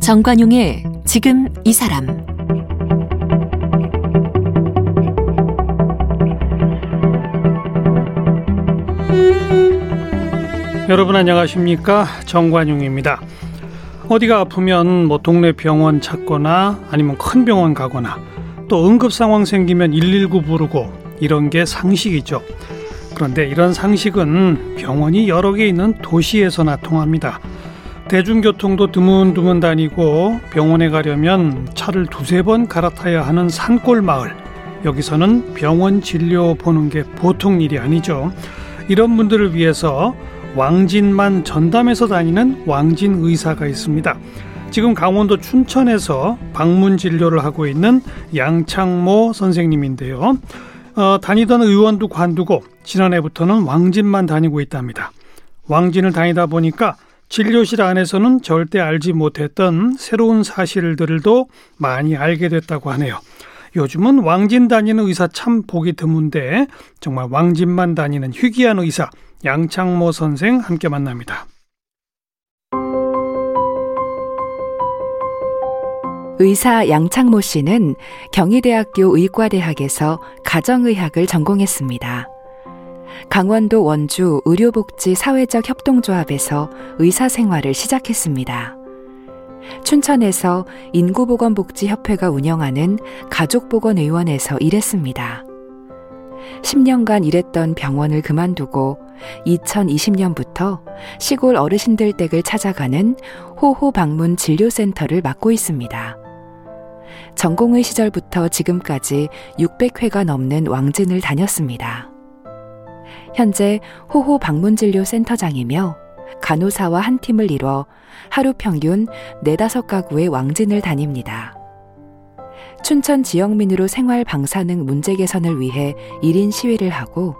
정관용의 지금 이 사람 여러분 안녕하십니까 정관용입니다. 어디가 아프면 뭐 동네 병원 찾거나 아니면 큰 병원 가거나 또 응급 상황 생기면 119 부르고 이런 게 상식이죠. 그런데 이런 상식은 병원이 여러 개 있는 도시에서나 통합니다. 대중교통도 드문드문 다니고 병원에 가려면 차를 두세 번 갈아타야 하는 산골 마을. 여기서는 병원 진료 보는 게 보통 일이 아니죠. 이런 분들을 위해서 왕진만 전담해서 다니는 왕진 의사가 있습니다. 지금 강원도 춘천에서 방문 진료를 하고 있는 양창모 선생님인데요. 어, 다니던 의원도 관두고 지난해부터는 왕진만 다니고 있답니다. 왕진을 다니다 보니까 진료실 안에서는 절대 알지 못했던 새로운 사실들도 많이 알게 됐다고 하네요. 요즘은 왕진 다니는 의사 참 보기 드문데 정말 왕진만 다니는 희귀한 의사 양창모 선생 함께 만납니다. 의사 양창모 씨는 경희대학교 의과대학에서 가정의학을 전공했습니다. 강원도 원주 의료복지 사회적 협동조합에서 의사 생활을 시작했습니다. 춘천에서 인구보건복지협회가 운영하는 가족보건의원에서 일했습니다. 10년간 일했던 병원을 그만두고 2020년부터 시골 어르신들 댁을 찾아가는 호호 방문 진료센터를 맡고 있습니다. 전공의 시절부터 지금까지 600회가 넘는 왕진을 다녔습니다. 현재 호호 방문진료 센터장이며 간호사와 한 팀을 이뤄 하루 평균 4, 5가구의 왕진을 다닙니다. 춘천 지역민으로 생활 방사능 문제 개선을 위해 1인 시위를 하고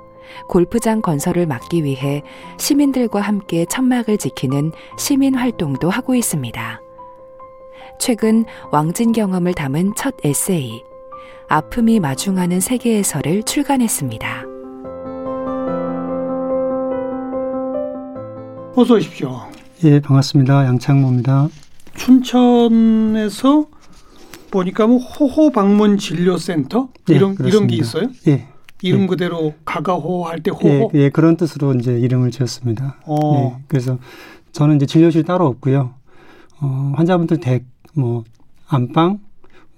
골프장 건설을 막기 위해 시민들과 함께 천막을 지키는 시민 활동도 하고 있습니다. 최근 왕진 경험을 담은 첫 에세이, 아픔이 마중하는 세계에서를 출간했습니다. 어서 오십시오. 예, 반갑습니다. 양창모입니다. 춘천에서 보니까 뭐 호호 방문 진료 센터 예, 이런 그렇습니다. 이런 게 있어요? 예. 이름 예. 그대로 가가호 할 때 호호. 예, 예, 그런 뜻으로 이제 이름을 지었습니다. 어. 예, 그래서 저는 이제 진료실 따로 없고요. 어, 환자분들 댁, 뭐 안방,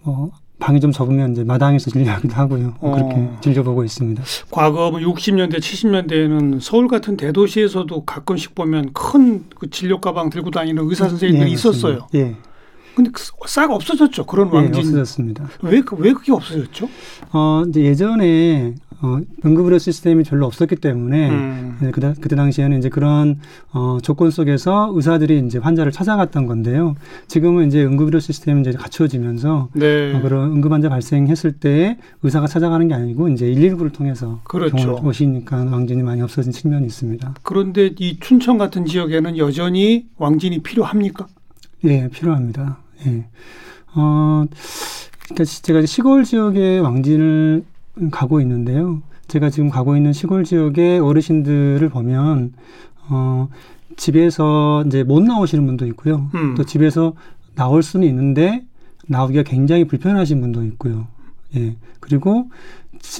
뭐 방이 좀 적으면 이제 마당에서 진료하기도 하고요. 어. 그렇게 진료보고 있습니다. 과거 60년대, 뭐 70년대에는 서울 같은 대도시에서도 가끔씩 보면 큰 그 진료 가방 들고 다니는 의사 선생님들이 예, 있었어요. 예. 근데 그싹 없어졌죠. 그런 왕진. 네, 없어졌습니다. 왜, 그, 왜 그게 없어졌죠? 어, 이제 예전에 어, 응급의료 시스템이 별로 없었기 때문에 음. 네, 그때, 그때 당시에는 이제 그런 어, 조건 속에서 의사들이 이제 환자를 찾아갔던 건데요. 지금은 이제 응급의료 시스템이 이제 갖춰지면서 네. 어, 그런 응급 환자 발생했을 때 의사가 찾아가는 게 아니고 이제 119를 통해서 그렇죠. 오시니까 왕진이 많이 없어진 측면이 있습니다. 그런데 이 춘천 같은 지역에는 여전히 왕진이 필요합니까? 예, 필요합니다. 예. 어, 그러니까 제가 시골 지역의 왕진을 가고 있는데요. 제가 지금 가고 있는 시골 지역의 어르신들을 보면 어 집에서 이제 못 나오시는 분도 있고요. 음. 또 집에서 나올 수는 있는데 나오기가 굉장히 불편하신 분도 있고요. 예. 그리고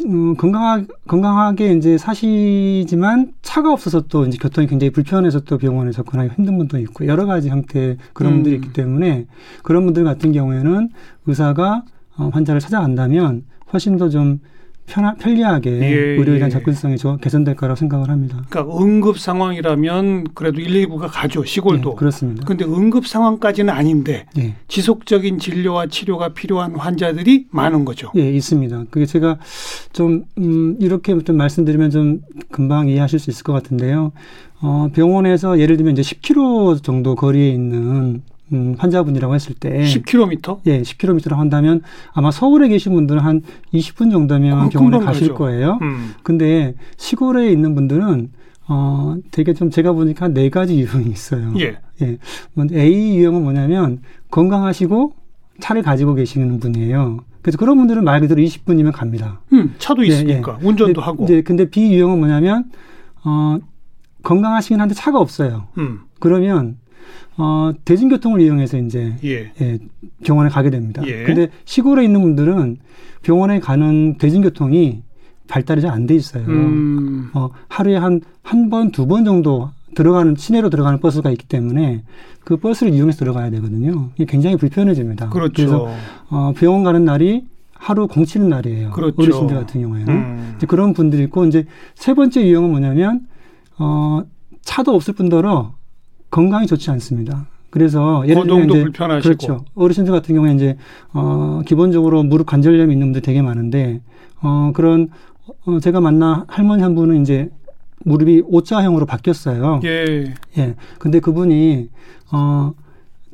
음, 건강하, 건강하게 이제 사시지만 차가 없어서 또 이제 교통이 굉장히 불편해서 또 병원에 접근하기 힘든 분도 있고 여러 가지 형태 그런 음. 분들이 있기 때문에 그런 분들 같은 경우에는 의사가 어, 환자를 찾아간다면 훨씬 더좀 편하, 편리하게 예, 의료에 대한 예. 접근성이 개선될 거라고 생각을 합니다. 그러니까 응급 상황이라면 그래도 119가 가죠 시골도. 예, 그렇습니다. 그런데 응급 상황까지는 아닌데 예. 지속적인 진료와 치료가 필요한 환자들이 많은 거죠. 예, 있습니다. 그게 제가 좀 음, 이렇게 좀 말씀드리면 좀 금방 이해하실 수 있을 것 같은데요. 어, 병원에서 예를 들면 이제 10km 정도 거리에 있는 음, 환자분이라고 했을 때 10km? 예, 10km라고 한다면 아마 서울에 계신 분들은 한 20분 정도면 병원에 가실 가죠. 거예요. 음. 근데 시골에 있는 분들은 어, 되게 좀 제가 보니까 한 네 가지 유형이 있어요. 예. 예. A 유형은 뭐냐면 건강하시고 차를 가지고 계시는 분이에요. 그래서 그런 분들은 말 그대로 20분이면 갑니다. 음, 차도 있으니까 예, 예. 운전도 근데, 하고. 이제 근데 비유형은 뭐냐면 어 건강하시긴 한데 차가 없어요. 음. 그러면 어 대중교통을 이용해서 이제 예. 예, 병원에 가게 됩니다. 예. 근데 시골에 있는 분들은 병원에 가는 대중교통이 발달이 잘 안 돼 있어요. 음. 어, 하루에 한, 한 번, 두 번 정도 들어가는, 시내로 들어가는 버스가 있기 때문에 그 버스를 이용해서 들어가야 되거든요. 이게 굉장히 불편해집니다. 그렇죠. 그래서, 어, 병원 가는 날이 하루 공치는 날이에요. 그렇죠. 어르신들 같은 경우에는. 음. 이제 그런 분들이 있고, 이제 세 번째 유형은 뭐냐면, 어, 차도 없을 뿐더러 건강이 좋지 않습니다. 그래서 예를 들면 이제 불편하시고. 그렇죠. 어르신들 같은 경우에 이제 어 기본적으로 무릎 관절염이 있는 분들 되게 많은데 어 그런 어 제가 만난 할머니 한 분은 이제 무릎이 O자형으로 바뀌었어요. 예. 예. 근데 그분이 어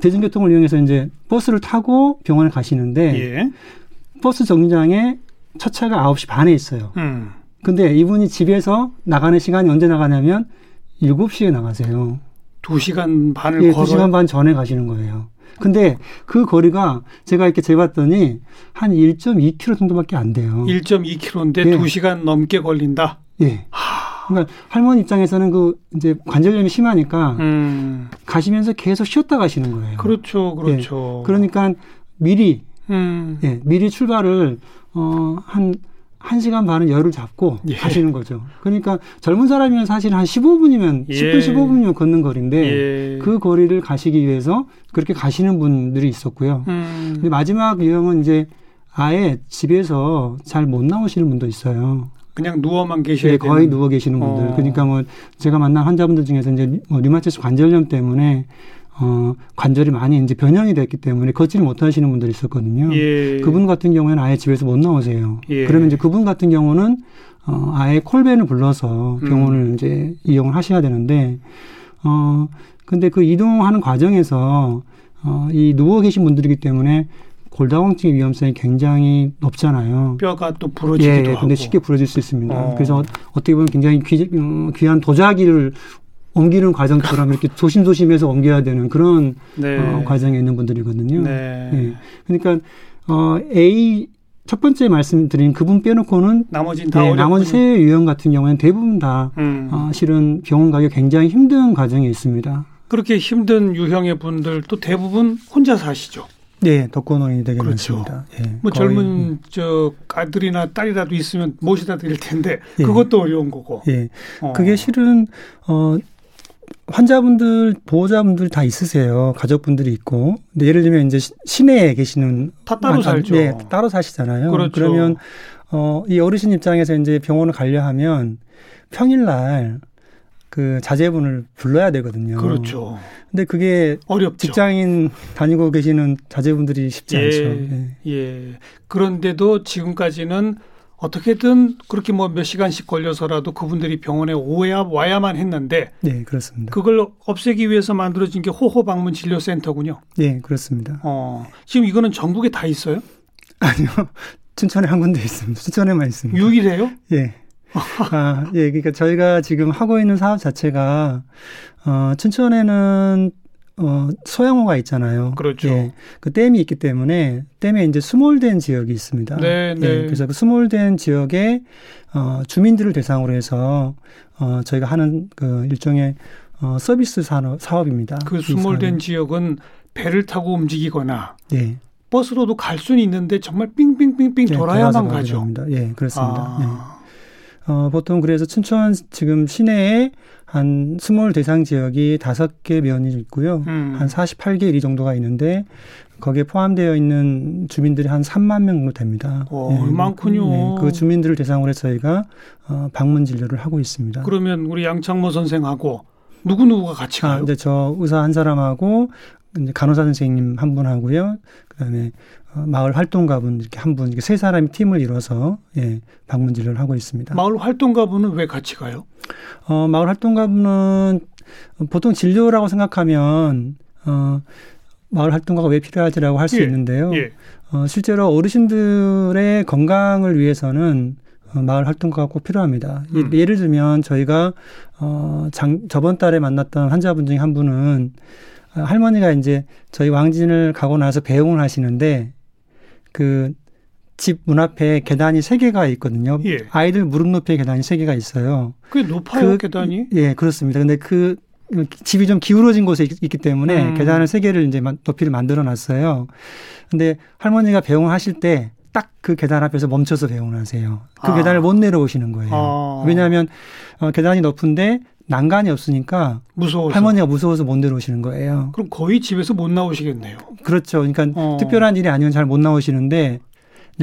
대중교통을 이용해서 이제 버스를 타고 병원을 가시는데 예. 버스 정류장에 첫 차가 9시 반에 있어요. 음. 근데 이분이 집에서 나가는 시간이 언제 나가냐면 7시에 나가세요. 두 시간 반을 예, 걸어. 2시간 반 전에 가시는 거예요. 근데 그 거리가 제가 이렇게 재봤더니 한 1.2km 정도밖에 안 돼요. 1.2km인데 예. 두 시간 넘게 걸린다. 예. 그러니까 할머니 입장에서는 그 이제 관절염이 심하니까 음. 가시면서 계속 쉬었다 가시는 거예요. 그렇죠. 그렇죠. 예. 그러니까 미리 음. 예, 미리 출발을 어한 1시간 반은 열을 잡고 예. 가시는 거죠. 그러니까 젊은 사람이면 사실 한 15분이면 예. 10분 15분이면 걷는 거리인데 예. 그 거리를 가시기 위해서 그렇게 가시는 분들이 있었고요. 음. 근데 마지막 유형은 이제 아예 집에서 잘 못 나오시는 분도 있어요. 그냥 누워만 계셔야 예, 거의 되는. 누워 계시는 분들. 어. 그러니까 뭐 제가 만난 환자분들 중에서 이제 뭐 류마티스 관절염 때문에 어 관절이 많이 이제 변형이 됐기 때문에 걷지를 못 하시는 분들이 있었거든요. 예. 그분 같은 경우에는 아예 집에서 못 나오세요. 예. 그러면 이제 그분 같은 경우는 어 아예 콜밴을 불러서 음. 병원을 이제 이용을 하셔야 되는데 어 근데 그 이동하는 과정에서 어 이 누워 계신 분들이기 때문에 골다공증의 위험성이 굉장히 높잖아요. 뼈가 또 부러지기도 예, 하고. 근데 쉽게 부러질 수 있습니다. 어. 그래서 어떻게 보면 굉장히 귀, 어, 귀한 도자기를 옮기는 과정처럼 이렇게 조심조심해서 옮겨야 되는 그런 네. 어, 과정에 있는 분들이거든요. 네. 예. 그러니까 어, A 첫 번째 말씀드린 그분 빼놓고는 나머지는 다 예, 어렵군요. 나머지 세 유형 같은 경우에는 대부분 다 음. 어, 실은 병원 가기 굉장히 힘든 과정에 있습니다. 그렇게 힘든 유형의 분들도 대부분 혼자 사시죠. 네, 독거노인이 되게 그렇죠. 많습니다. 예, 뭐 거의, 젊은 저 아들이나 딸이라도 있으면 모시다 드릴 텐데 예. 그것도 어려운 거고. 예, 어. 그게 실은 어 환자분들 보호자분들 다 있으세요 가족분들이 있고 근데 예를 들면 이제 시- 시내에 계시는 다 따로 아, 아, 살죠. 네, 따로 사시잖아요. 그렇죠. 러면 어, 이 어르신 입장에서 이제 병원을 가려 하면 평일날 그 자제분을 불러야 되거든요. 그렇죠. 근데 그게 어렵죠. 직장인 다니고 계시는 자제분들이 쉽지 예. 않죠. 예. 예. 그런데도 지금까지는 어떻게든 그렇게 뭐 몇 시간씩 걸려서라도 그분들이 병원에 오야 와야만 했는데 네, 그렇습니다. 그걸 없애기 위해서 만들어진 게 호호 방문 진료 센터군요. 네, 그렇습니다. 어. 지금 이거는 전국에 다 있어요? 아니요. 춘천에 한 군데 있습니다. 춘천에만 있습니다. 유일해요? 예. 아, 예. 그러니까 저희가 지금 하고 있는 사업 자체가 어, 춘천에는 어, 소양호가 있잖아요. 그렇죠. 예. 그 댐이 있기 때문에 댐에 이제 수몰된 지역이 있습니다. 네, 네. 예, 그래서 그 수몰된 지역에 어, 주민들을 대상으로 해서 어, 저희가 하는 그 일종의 어, 서비스 산업, 사업입니다. 그이 수몰된. 지역은 배를 타고 움직이거나 예. 버스로도 갈 수는 있는데 정말 삥삥삥삥 예, 돌아야만 가죠. 예, 그렇습니다. 예. 아, 어, 보통 그래서 춘천 지금 시내에 한 수몰 대상 지역이 다섯 개 면이 있고요. 음. 한 48개 이 정도가 있는데 거기에 포함되어 있는 주민들이 한 3만 명 정도 됩니다. 오, 많군요. 그 주민들을 대상으로 해서 저희가 어, 방문 진료를 하고 있습니다. 그러면 우리 양창모 선생하고 누구 누구가 같이 아, 가요? 이제 저 의사 한 사람하고 간호사 선생님 한 분 하고요. 그다음에 어, 마을 활동가분 이렇게 한 분, 이렇게 세 사람이 팀을 이뤄서 예, 방문 진료를 하고 있습니다. 마을 활동가분은 왜 같이 가요? 어, 마을 활동가분은 보통 진료라고 생각하면 어, 마을 활동가가 왜 필요하지라고 할수 예, 있는데요. 예. 어, 실제로 어르신들의 건강을 위해서는 어, 마을 활동가가 꼭 필요합니다. 예- 음. 예를 들면 저희가 어, 장, 저번 달에 만났던 환자분 중에 한 분은 어, 할머니가 이제 저희 왕진을 가고 나서 배웅을 하시는데 그 집문 앞에 계단이 세 개가 있거든요. 예. 아이들 무릎 높이의 계단이 세 개가 있어요. 꽤 높아요 그- 계단이. 예, 그렇습니다. 근데 그 집이 좀 기울어진 곳에 있, 기 때문에 음. 계단을 세 개를 이제 만- 높이를 만들어 놨어요. 근데 할머니가 배웅을 하실 때 딱 그 계단 앞에서 멈춰서 배웅을 하세요. 그 아. 계단을 못 내려오시는 거예요. 아. 왜냐하면 어, 계단이 높은데 난간이 없으니까 무서워서. 할머니가 무서워서 못 내려오시는 거예요. 그럼 거의 집에서 못 나오시겠네요. 그렇죠. 그러니까 어. 특별한 일이 아니면 잘 못 나오시는데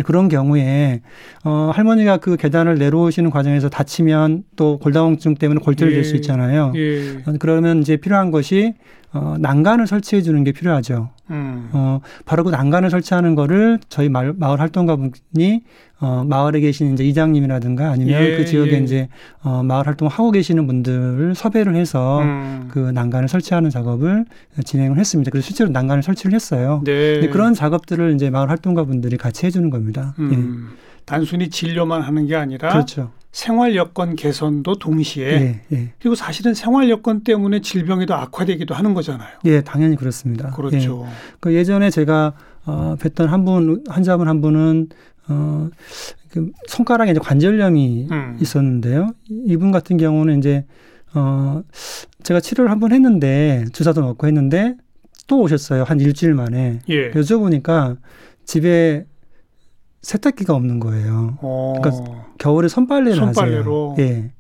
그런 경우에 어 할머니가 그 계단을 내려오시는 과정에서 다치면 또 골다공증 때문에 골절이 예. 될수 있잖아요. 예. 어, 그러면 이제 필요한 것이 어 난간을 설치해 주는 게 필요하죠. 음. 어 바로 그 난간을 설치하는 거를 저희 마을, 마을 활동가 분이 어 마을에 계신 이제 이장님이라든가 아니면 예, 그 지역에 예. 이제 어 마을 활동을 하고 계시는 분들을 섭외를 해서 음. 그 난간을 설치하는 작업을 진행을 했습니다. 그래서 실제로 난간을 설치를 했어요. 네. 그런 작업들을 이제 마을 활동가 분들이 같이 해주는 겁니다. 음. 단순히 진료만 하는 게 예. 아니라 그렇죠. 생활 여건 개선도 동시에 예, 예. 그리고 사실은 생활 여건 때문에 질병이 더 악화되기도 하는 거잖아요. 예, 당연히 그렇습니다. 그렇죠. 예. 그 예전에 제가 어, 뵀던 한 분, 환자분 한 분은 어, 그 손가락에 이제 관절염이 음. 있었는데요. 이- 이분 같은 경우는 이제 어, 제가 치료를 한 번 했는데 주사도 넣고 했는데 또 오셨어요. 한 일주일 만에. 예. 여쭤보니까 집에 세탁기가 없는 거예요. 어. 그러니까 겨울에 손빨래를 손빨래로. 하세요. 예.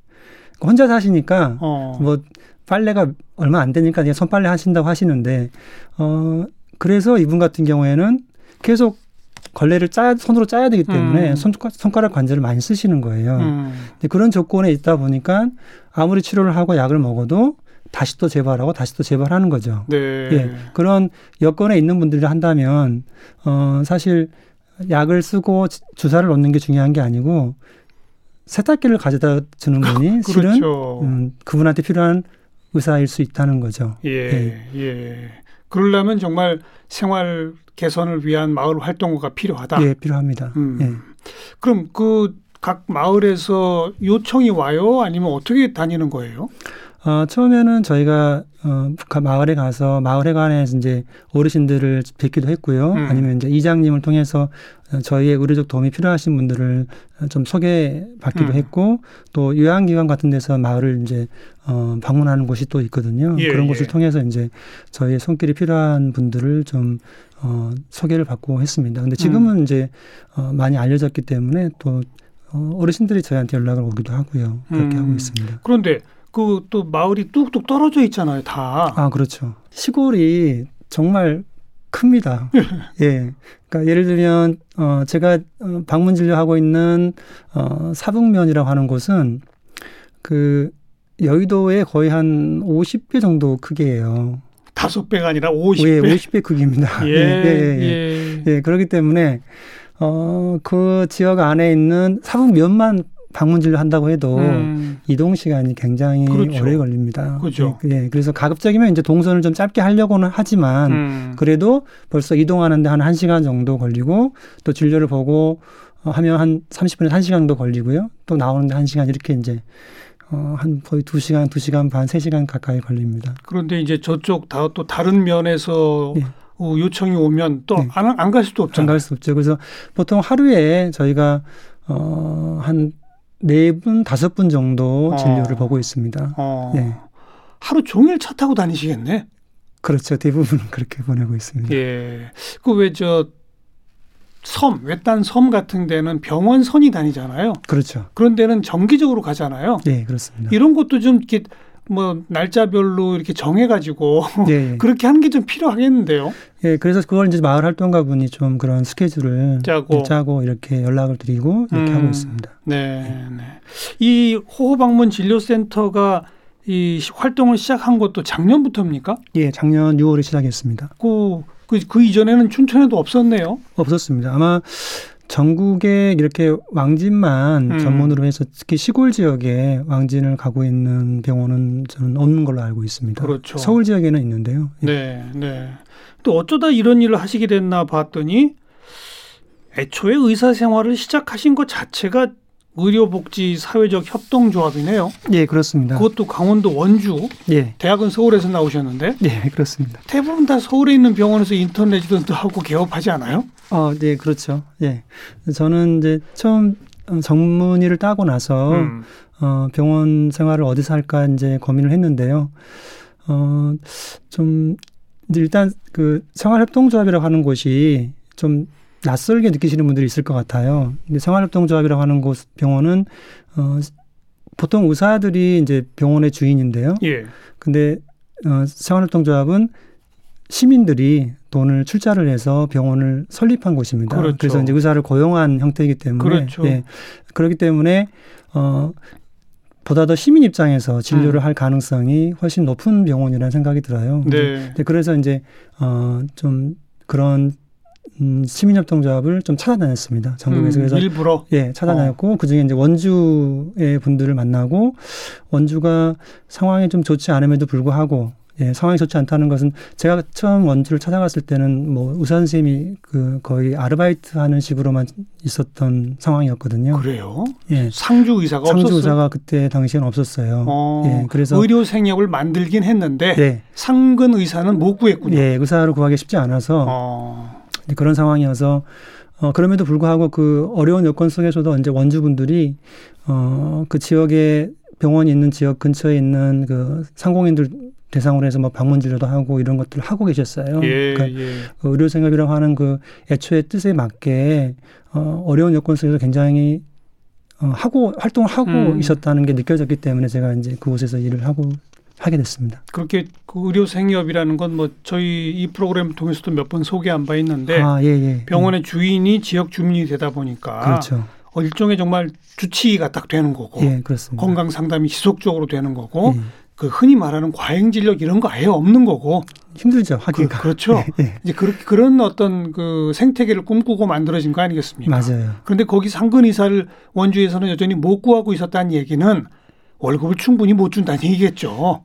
혼자 사시니까 어. 뭐 빨래가 얼마 안 되니까 그냥 손빨래 하신다고 하시는데 어 그래서 이분 같은 경우에는 계속 걸레를 짜 손으로 짜야 되기 때문에 음. 손, 손가락 관절을 많이 쓰시는 거예요. 음. 근데 그런 조건에 있다 보니까 아무리 치료를 하고 약을 먹어도 다시 또 재발하고 다시 또 재발하는 거죠. 네. 예, 그런 여건에 있는 분들이 한다면 어 사실 약을 쓰고 지- 주사를 놓는 게 중요한 게 아니고 세탁기를 가져다 주는 분이 실은 그렇죠. 음, 그분한테 필요한 의사일 수 있다는 거죠. 예. 예. 그러려면 정말 생활 개선을 위한 마을 활동가가 필요하다. 예, 필요합니다. 음. 예. 그럼 그 각 마을에서 요청이 와요? 아니면 어떻게 다니는 거예요? 어, 처음에는 저희가 어, 가- 마을에 가서 마을회관에서 이제 어르신들을 뵙기도 했고요. 음. 아니면 이제 이장님을 통해서 어, 저희의 의료적 도움이 필요하신 분들을 어, 좀 소개받기도 음. 했고 또 요양기관 같은 데서 마을을 이제 어, 방문하는 곳이 또 있거든요. 예, 그런 예. 곳을 통해서 이제 저희의 손길이 필요한 분들을 좀 어, 소개를 받고 했습니다. 근데 지금은 음. 이제 어, 많이 알려졌기 때문에 또 어, 어르신들이 저희한테 연락을 오기도 하고요. 그렇게 음. 하고 있습니다. 그런데 그 또 마을이 뚝뚝 떨어져 있잖아요, 다. 아, 그렇죠. 시골이 정말 큽니다. 예. 그러니까 예를 들면, 어, 제가 어, 방문 진료하고 있는, 어, 사북면이라고 하는 곳은 그 여의도의 거의 한 50배 정도 크기예요. 다섯 배가 아니라 50배. 예, 50배 크기입니다. 예, 예, 예, 예. 예. 예, 그렇기 때문에, 어, 그 지역 안에 있는 사북면만 방문 진료 한다고 해도 음, 이동 시간이 굉장히 그렇죠. 오래 걸립니다. 그죠. 예, 예, 그래서 가급적이면 이제 동선을 좀 짧게 하려고는 하지만 음. 그래도 벌써 이동하는데 한 1시간 정도 걸리고 또 진료를 보고 어, 하면 한 30분에서 1시간도 걸리고요. 또 나오는데 1시간 이렇게 이제 어, 한 거의 2시간, 2시간 반, 3시간 가까이 걸립니다. 그런데 이제 저쪽 다 또 다른 면에서 예. 어, 요청이 오면 또 예. 안안 갈 수도 안 없잖아요. 갈수 없죠. 그래서 보통 하루에 저희가 어, 한 네 분, 다섯 분 정도 어. 진료를 보고 있습니다. 어. 예. 하루 종일 차 타고 다니시겠네. 그렇죠. 대부분은 그렇게 보내고 있습니다. 예. 그 왜 저 섬, 외딴 섬 같은 데는 병원 선이 다니잖아요. 그렇죠. 그런 데는 정기적으로 가잖아요. 예, 그렇습니다. 이런 것도 좀 이렇게 뭐 날짜별로 이렇게 정해가지고 예, 예. 그렇게 하는 게 좀 필요하겠는데요. 예, 그래서 그걸 이제 마을 활동가 분이 좀 그런 스케줄을 짜고. 예, 짜고 이렇게 연락을 드리고 이렇게 음. 하고 있습니다. 네, 네. 이 호호방문 진료센터가 이 시- 활동을 시작한 것도 작년부터입니까? 예, 작년 6월에 시작했습니다. 그, 그, 그 이전에는 춘천에도 없었네요. 없었습니다. 아마 전국에 이렇게 왕진만 음. 전문으로 해서 특히 시골 지역에 왕진을 가고 있는 병원은 저는 없는 걸로 알고 있습니다. 그렇죠. 서울 지역에는 있는데요. 예. 네, 네. 또 어쩌다 이런 일을 하시게 됐나 봤더니 애초에 의사 생활을 시작하신 것 자체가 의료복지 사회적 협동조합이네요. 예, 그렇습니다. 그것도 강원도 원주. 예. 대학은 서울에서 나오셨는데. 예, 그렇습니다. 대부분 다 서울에 있는 병원에서 인턴 레지던트 하고 개업하지 않아요? 어, 네, 그렇죠. 예. 저는 이제 처음 전문의를 따고 나서 음. 어, 병원 생활을 어디서 할까 이제 고민을 했는데요. 어, 좀 일단 그 생활협동조합이라고 하는 곳이 좀 낯설게 느끼시는 분들이 있을 것 같아요. 근데 생활협동조합이라고 하는 곳 병원은 어 보통 의사들이 이제 병원의 주인인데요. 예. 근데 어 생활협동조합은 시민들이 돈을 출자를 해서 병원을 설립한 곳입니다. 그렇죠. 그래서 이제 의사를 고용한 형태이기 때문에 그렇죠. 예. 그렇기 때문에 어 보다 더 시민 입장에서 진료를 음. 할 가능성이 훨씬 높은 병원이라는 생각이 들어요. 네. 그래서 이제 어좀 그런 음, 시민협동조합을 좀 찾아다녔습니다. 전국에서 음, 그래서 일부러 예 찾아다녔고 어. 그중에 이제 원주의 분들을 만나고 원주가 상황이 좀 좋지 않음에도 불구하고 예, 상황이 좋지 않다는 것은 제가 처음 원주를 찾아갔을 때는 뭐 의사 선생님이 그 거의 아르바이트 하는 식으로만 있었던 상황이었거든요. 그래요? 예. 상주 의사가 상주 없었어요? 의사가 그때 당시에는 없었어요. 어, 예, 그래서 의료 생협을 만들긴 했는데 예. 상근 의사는 못 구했군요. 예, 의사를 구하기 쉽지 않아서 어. 그런 상황이어서 어, 그럼에도 불구하고 그 어려운 여건 속에서도 이제 원주분들이 어, 그 지역에 병원이 있는 지역 근처에 있는 그 상공인들 대상으로 해서 뭐 방문 진료도 하고 이런 것들을 하고 계셨어요. 예, 그러니까 예. 그 의료 생업이라고 하는 그 애초의 뜻에 맞게 어, 어려운 여건 속에서 굉장히 어, 하고 활동을 하고 음. 있었다는 게 느껴졌기 때문에 제가 이제 그곳에서 일을 하고 하게 됐습니다. 그렇게 그 의료 생협이라는 건 뭐 저희 이 프로그램 통해서도 몇 번 소개한 바 있는데 아, 예, 예, 병원의 예. 주인이 지역 주민이 되다 보니까 그렇죠. 어, 일종의 정말 주치의가 딱 되는 거고 예, 건강 상담이 지속적으로 되는 거고 예. 그 흔히 말하는 과잉 진력 이런 거 아예 없는 거고 힘들죠 하기가 그, 렇죠 예, 이제 그렇게 그런 어떤 그 생태계를 꿈꾸고 만들어진 거 아니겠습니까? 맞아요. 그런데 거기 상근 의사를 원주에서는 여전히 못 구하고 있었다는 얘기는 월급을 충분히 못 준다는 얘기겠죠.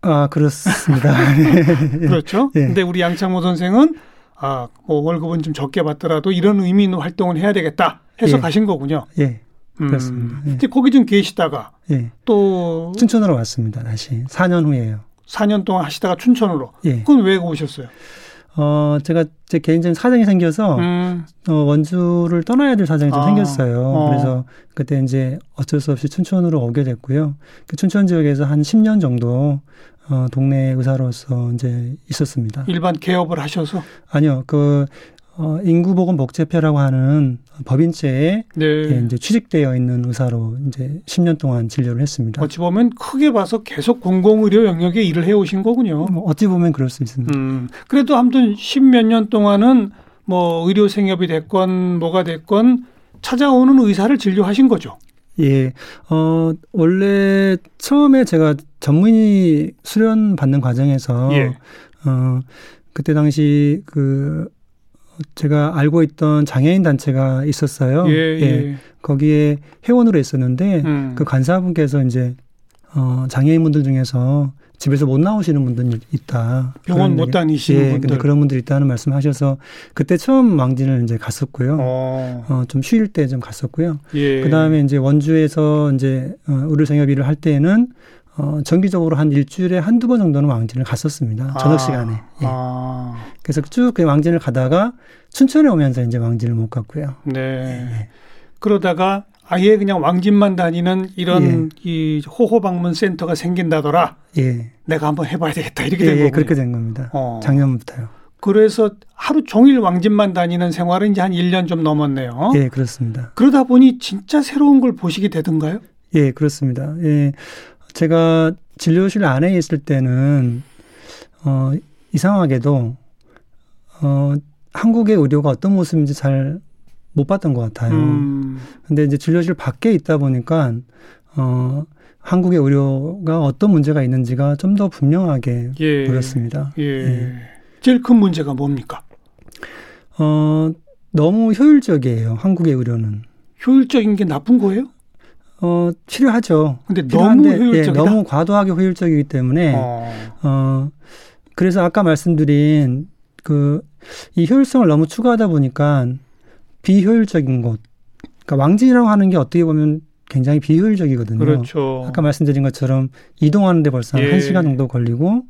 아, 그렇습니다. 그렇죠. 예. 근데 우리 양창모 선생은 아, 뭐 월급은 좀 적게 받더라도 이런 의미 있는 활동을 해야 되겠다 해서 예. 가신 거군요. 예. 음. 그렇습니다. 예. 근데 거기 좀 계시다가 예. 또 춘천으로 왔습니다. 다시 4년 후에요. 4년 동안 하시다가 춘천으로. 예. 그건 왜 오셨어요? 어, 제가 제 개인적인 사정이 생겨서 음. 어, 원주를 떠나야 될 사정이 좀 아. 생겼어요. 어. 그래서 그때 이제 어쩔 수 없이 춘천으로 오게 됐고요. 그 춘천 지역에서 한 10년 정도 어, 동네 의사로서 이제 있었습니다. 일반 개업을 하셔서? 아니요. 그 어, 인구보건복지협회라고 하는 법인체에 네. 예, 이제 취직되어 있는 의사로 이제 10년 동안 진료를 했습니다. 어찌 보면 크게 봐서 계속 공공의료 영역에 일을 해오신 거군요. 뭐 어찌 보면 그럴 수 있습니다. 음, 그래도 아무튼 10몇 년 동안은 뭐 의료 생협이 됐건 뭐가 됐건 찾아오는 의사를 진료하신 거죠. 예, 어, 원래 처음에 제가 전문의 수련 받는 과정에서, 예. 어, 그때 당시 그 제가 알고 있던 장애인 단체가 있었어요. 예, 예. 예. 거기에 회원으로 있었는데 음. 그 간사분께서 이제 어 장애인분들 중에서 집에서 못 나오시는 분들이 있다. 병원 못 다니시는 예, 분들. 근데 그런 분들이 있다는 말씀하셔서 그때 처음 왕진을 이제 갔었고요. 어, 어 좀 쉴 때 좀 갔었고요. 예. 그다음에 이제 원주에서 이제 어 의료생협 일을 할 때에는 어, 정기적으로 한 일주일에 한두 번 정도는 왕진을 갔었습니다. 저녁 아, 시간에. 예. 아. 그래서 쭉 그 왕진을 가다가 춘천에 오면서 이제 왕진을 못 갔고요. 네. 예. 그러다가 아예 그냥 왕진만 다니는 이런 예. 이 호호 방문 센터가 생긴다더라. 예. 내가 한번 해봐야 되겠다 이렇게 된 예, 거군요. 그렇게 된 겁니다. 어. 작년부터요. 그래서 하루 종일 왕진만 다니는 생활은 이제 한 1년 좀 넘었네요. 예, 그렇습니다. 그러다 보니 진짜 새로운 걸 보시게 되던가요? 예, 그렇습니다. 예. 제가 진료실 안에 있을 때는 어 이상하게도 어 한국의 의료가 어떤 모습인지 잘 못 봤던 것 같아요. 음. 근데 이제 진료실 밖에 있다 보니까 어 한국의 의료가 어떤 문제가 있는지가 좀 더 분명하게 예. 보였습니다. 예. 예. 제일 큰 문제가 뭡니까? 어 너무 효율적이에요. 한국의 의료는. 효율적인 게 나쁜 거예요? 어, 치료하죠. 근데 너무 효율적이다. 예, 너무 과도하게 효율적이기 때문에 어. 어 그래서 아까 말씀드린 그 이 효율성을 너무 추구하다 보니까 비효율적인 곳 그러니까 왕진이라고 하는 게 어떻게 보면 굉장히 비효율적이거든요. 그렇죠. 아까 말씀드린 것처럼 이동하는데 벌써 한 예. 1시간 정도 걸리고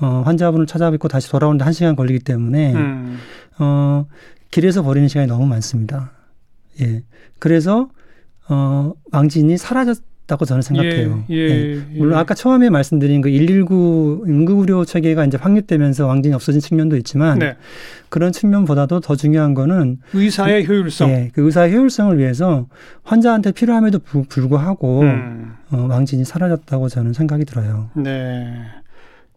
어, 환자분을 찾아뵙고 다시 돌아오는데 1시간 걸리기 때문에 음. 어, 길에서 버리는 시간이 너무 많습니다. 예. 그래서 어, 왕진이 사라졌다고 저는 생각해요. 예, 예, 물론 예. 아까 처음에 말씀드린 그 119 응급의료 체계가 이제 확립되면서 왕진이 없어진 측면도 있지만 네. 그런 측면보다도 더 중요한 거는 의사의 효율성. 예, 그 의사의 효율성을 위해서 환자한테 필요함에도 부- 불구하고 음. 어, 왕진이 사라졌다고 저는 생각이 들어요. 네.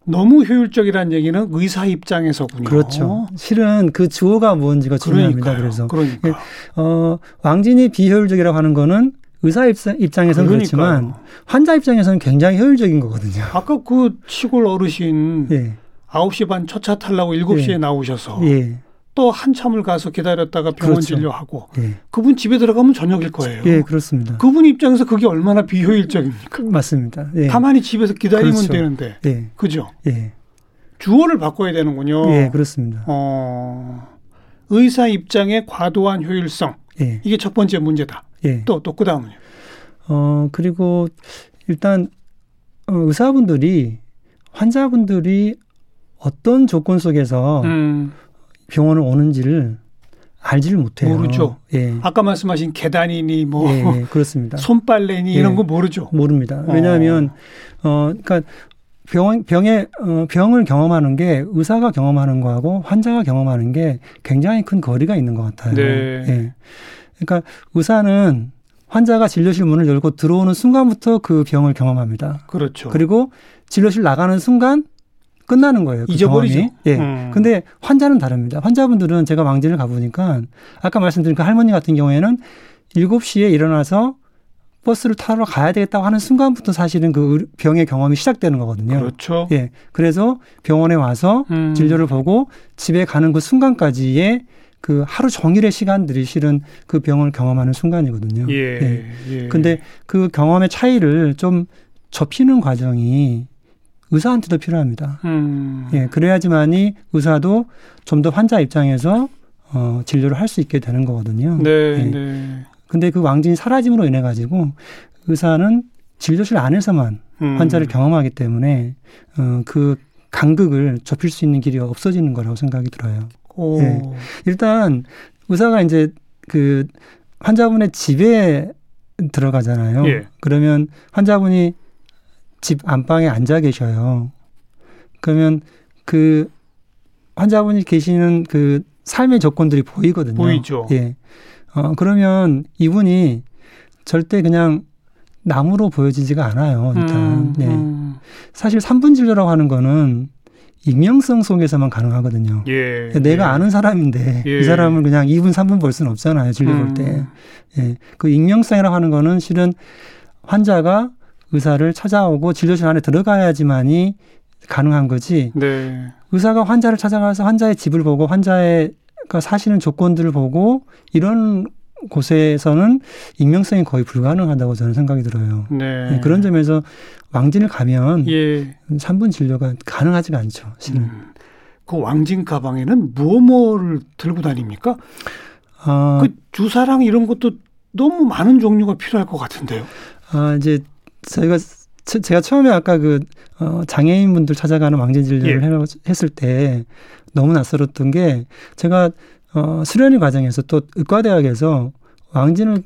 너무 효율적이라는 얘기는 의사 입장에서군요. 그렇죠. 실은 그 주어가 뭔지가 중요합니다. 그래서 그러니까. 어, 왕진이 비효율적이라고 하는 거는 의사 입장, 입장에서는 그렇지만. 환자 입장에서는 굉장히 효율적인 거거든요. 아까 그 시골 어르신 예. 9시 반 첫 차 타려고 7시에 예. 나오셔서 예. 또 한참을 가서 기다렸다가 병원 그렇죠. 진료하고 예. 그분 집에 들어가면 저녁일 거예요. 예, 그렇습니다. 그분 입장에서 그게 얼마나 비효율적입니까? 맞습니다. 예. 가만히 집에서 기다리면 그렇죠. 되는데. 예. 그죠? 예. 주어를 바꿔야 되는군요. 예, 그렇습니다. 어, 의사 입장의 과도한 효율성. 예. 이게 첫 번째 문제다. 예. 또, 또, 그 다음은요. 어, 그리고 일단 어, 의사분들이 환자분들이 어떤 조건 속에서 음, 병원을 오는지를 알지를 못해요. 모르죠. 예. 아까 말씀하신 계단이니 뭐, 예, 예, 그렇습니다. 손빨래니 예. 이런 거 모르죠. 모릅니다. 어. 왜냐하면 어, 그러니까 병 병에 어, 병을 경험하는 게 의사가 경험하는 거하고 환자가 경험하는 게 굉장히 큰 거리가 있는 것 같아요. 네. 예. 그러니까 의사는 환자가 진료실 문을 열고 들어오는 순간부터 그 병을 경험합니다. 그렇죠. 그리고 진료실 나가는 순간 끝나는 거예요. 그 잊어버리죠. 경험이. 예. 음. 근데 환자는 다릅니다. 환자분들은 제가 왕진을 가보니까 아까 말씀드린 그 할머니 같은 경우에는 7시에 일어나서 버스를 타러 가야 되겠다고 하는 순간부터 사실은 그 의- 병의 경험이 시작되는 거거든요. 그렇죠. 예. 그래서 병원에 와서 음. 진료를 보고 집에 가는 그 순간까지의 그 하루 종일의 시간들이 실은 그 병을 경험하는 순간이거든요. 예. 예. 근데 그 경험의 차이를 좀 접히는 과정이 의사한테도 필요합니다. 음. 예, 그래야지만이 의사도 좀 더 환자 입장에서 어, 진료를 할 수 있게 되는 거거든요. 네, 예. 네. 근데 그 왕진이 사라짐으로 인해 가지고 의사는 진료실 안에서만 음. 환자를 경험하기 때문에 어, 그 간극을 좁힐 수 있는 길이 없어지는 거라고 생각이 들어요. 오. 예. 일단 의사가 이제 그 환자분의 집에 들어가잖아요. 예. 그러면 환자분이 집 안방에 앉아 계셔요. 그러면 그 환자분이 계시는 그 삶의 조건들이 보이거든요. 보이죠. 예. 어, 그러면 이분이 절대 그냥 나무로 보여지지가 않아요. 일단. 음, 네. 음. 사실 3분 진료라고 하는 거는 익명성 속에서만 가능하거든요. 예. 내가 예. 아는 사람인데 예. 이 사람을 그냥 2분, 3분 볼 수는 없잖아요. 진료 볼 음. 때. 예. 그 익명성이라고 하는 거는 실은 환자가 의사를 찾아오고 진료실 안에 들어가야지만이 가능한 거지. 네. 의사가 환자를 찾아가서 환자의 집을 보고 환자의 그 사시는 조건들을 보고 이런 곳에서는 익명성이 거의 불가능하다고 저는 생각이 들어요. 네. 예, 그런 점에서 왕진을 가면 예. 3분 진료가 가능하지가 않죠. 실은. 음. 그 왕진 가방에는 무엇을 들고 다닙니까? 아, 그 주사랑 이런 것도 너무 많은 종류가 필요할 것 같은데요. 아, 이제 저희가 저- 제가 처음에 아까 그 어, 장애인분들 찾아가는 왕진 진료를 예. 해- 했을 때 너무 낯설었던 게 제가 어, 수련의 과정에서 또 의과대학에서 왕진을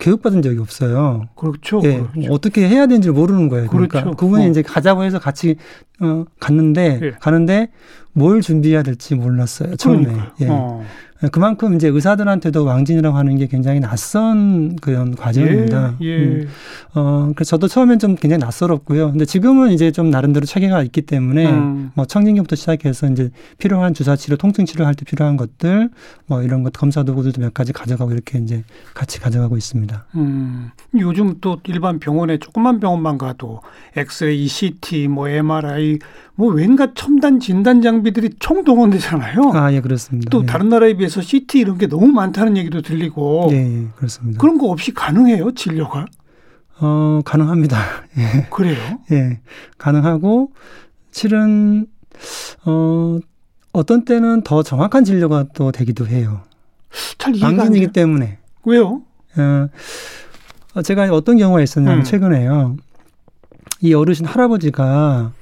교육받은 적이 없어요. 그렇죠. 예, 그렇죠. 뭐 어떻게 해야 되는지 모르는 거예요. 그러니까 그렇죠. 그분이 어. 이제 가자고 해서 같이 어, 갔는데 예. 가는데 뭘 준비해야 될지 몰랐어요. 처음에. 그러니까요. 예. 어. 그만큼 이제 의사들한테도 왕진이라고 하는 게 굉장히 낯선 그런 과정입니다. 예. 예. 음. 어, 그래서 저도 처음엔 좀 굉장히 낯설었고요. 근데 지금은 이제 좀 나름대로 체계가 있기 때문에 음. 뭐 청진기부터 시작해서 이제 필요한 주사 치료, 통증 치료 할 때 필요한 것들 뭐 이런 것 검사 도구들도 몇 가지 가져가고 이렇게 이제 같이 가져가고 있습니다. 음, 요즘 또 일반 병원에 조그만 병원만 가도 엑스레이, CT, 뭐 MRI, 뭐 왠가 첨단 진단 장비들이 총동원되잖아요. 아, 예, 그렇습니다. 또 예. 다른 나라에 비해서 CT 이런 게 너무 많다는 얘기도 들리고 예, 예, 그렇습니다. 그런 거 없이 가능해요 진료가? 어, 가능합니다. 예, 그래요? 예, 가능하고 실은 어, 어떤 때는 더 정확한 진료가 또 되기도 해요. 잘 이해가 돼요. 때문에. 왜요? 어, 제가 어떤 경우가 있었냐면 음. 최근에요. 이 어르신 할아버지가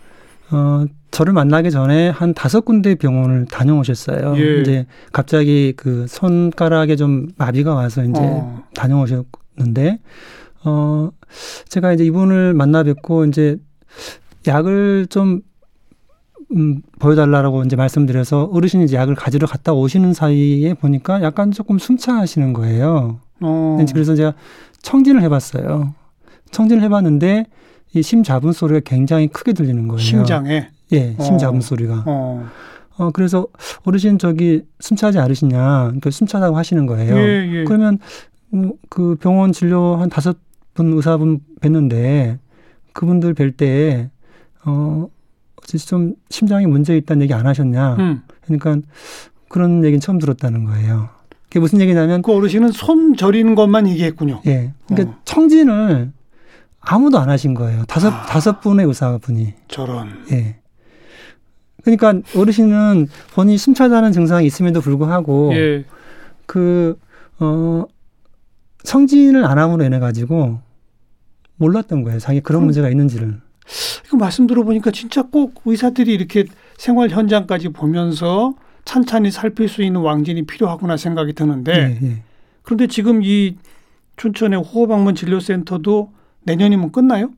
어 저를 만나기 전에 한 다섯 군데 병원을 다녀오셨어요. 예. 이제 갑자기 그 손가락에 좀 마비가 와서 이제 어. 다녀오셨는데 어 제가 이제 이분을 만나 뵙고 이제 약을 좀 음, 보여달라고 이제 말씀드려서 어르신이 이제 약을 가지러 갔다 오시는 사이에 보니까 약간 조금 숨차하시는 거예요. 어. 그래서 제가 청진을 해봤어요. 청진을 해봤는데 이 심잡음 소리가 굉장히 크게 들리는 거예요. 심장에? 예, 심잡음 어. 소리가. 어. 어, 그래서 어르신 저기 숨차지 않으시냐. 그러니까 숨차다고 하시는 거예요. 예, 예. 그러면 음, 그 병원 진료 한 다섯 분 의사분 뵀는데 그분들 뵐 때, 어, 좀 심장에 문제 있다는 얘기 안 하셨냐. 음. 그러니까 그런 얘기는 처음 들었다는 거예요. 그게 무슨 얘기냐면 그 어르신은 손 저리는 것만 얘기했군요. 예. 그러니까 어. 청진을 아무도 안 하신 거예요. 다섯 아. 다섯 분의 의사분이. 저런. 예. 그러니까 어르신은 본인이 숨차다는 증상이 있음에도 불구하고 예. 그어 청진을 안 함으로 인해 가지고 몰랐던 거예요. 자기 그런 문제가 있는지를. 그 말씀 들어보니까 진짜 꼭 의사들이 이렇게 생활 현장까지 보면서 찬찬히 살필 수 있는 왕진이 필요하구나 생각이 드는데 네, 네. 그런데 지금 이 춘천의 호흡방문 진료센터도 내년이면 끝나요?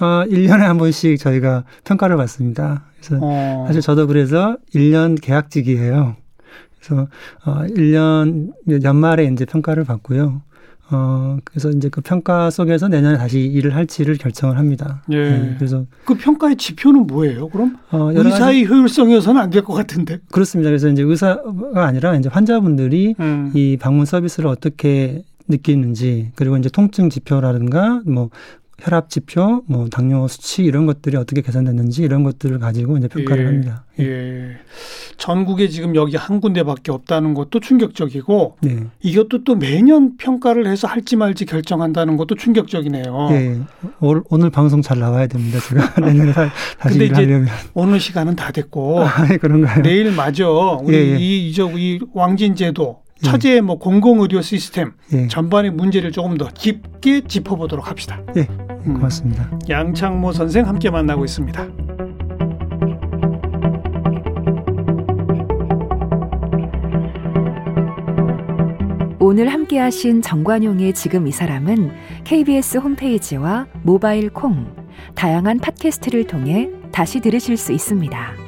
아, 1년에 한 번씩 저희가 평가를 받습니다. 그래서 어. 사실 저도 그래서 1년 계약직이에요. 그래서 어 1년 연말에 이제 평가를 받고요. 어, 그래서 이제 그 평가 속에서 내년에 다시 일을 할지를 결정을 합니다. 예. 네, 그래서 그 평가의 지표는 뭐예요? 그럼 어, 의사의 효율성이어서는 안 될 것 같은데. 그렇습니다. 그래서 이제 의사가 아니라 이제 환자분들이 음. 이 방문 서비스를 어떻게 느끼는지 그리고 이제 통증 지표라든가 뭐 혈압 지표, 뭐 당뇨 수치 이런 것들이 어떻게 개선됐는지 이런 것들을 가지고 이제 평가를 예, 합니다. 예. 예. 전국에 지금 여기 한 군데밖에 없다는 것도 충격적이고 네. 이것도 또 매년 평가를 해서 할지 말지 결정한다는 것도 충격적이네요. 예. 오, 오늘 방송 잘 나와야 됩니다. 제가 내년에 다시 근데 이제 오늘 시간은 다 됐고 아, 그런가요? 내일 마저 우리 예, 예. 이 이제 이 왕진제도 차제의 뭐 공공의료 시스템 예. 전반의 문제를 조금 더 깊게 짚어보도록 합시다. 예, 음. 고맙습니다. 음. 양창모 선생 함께 만나고 있습니다. 오늘 함께 하신 정관용의 지금 이 사람은 KBS 홈페이지와 모바일 콩, 다양한 팟캐스트를 통해 다시 들으실 수 있습니다.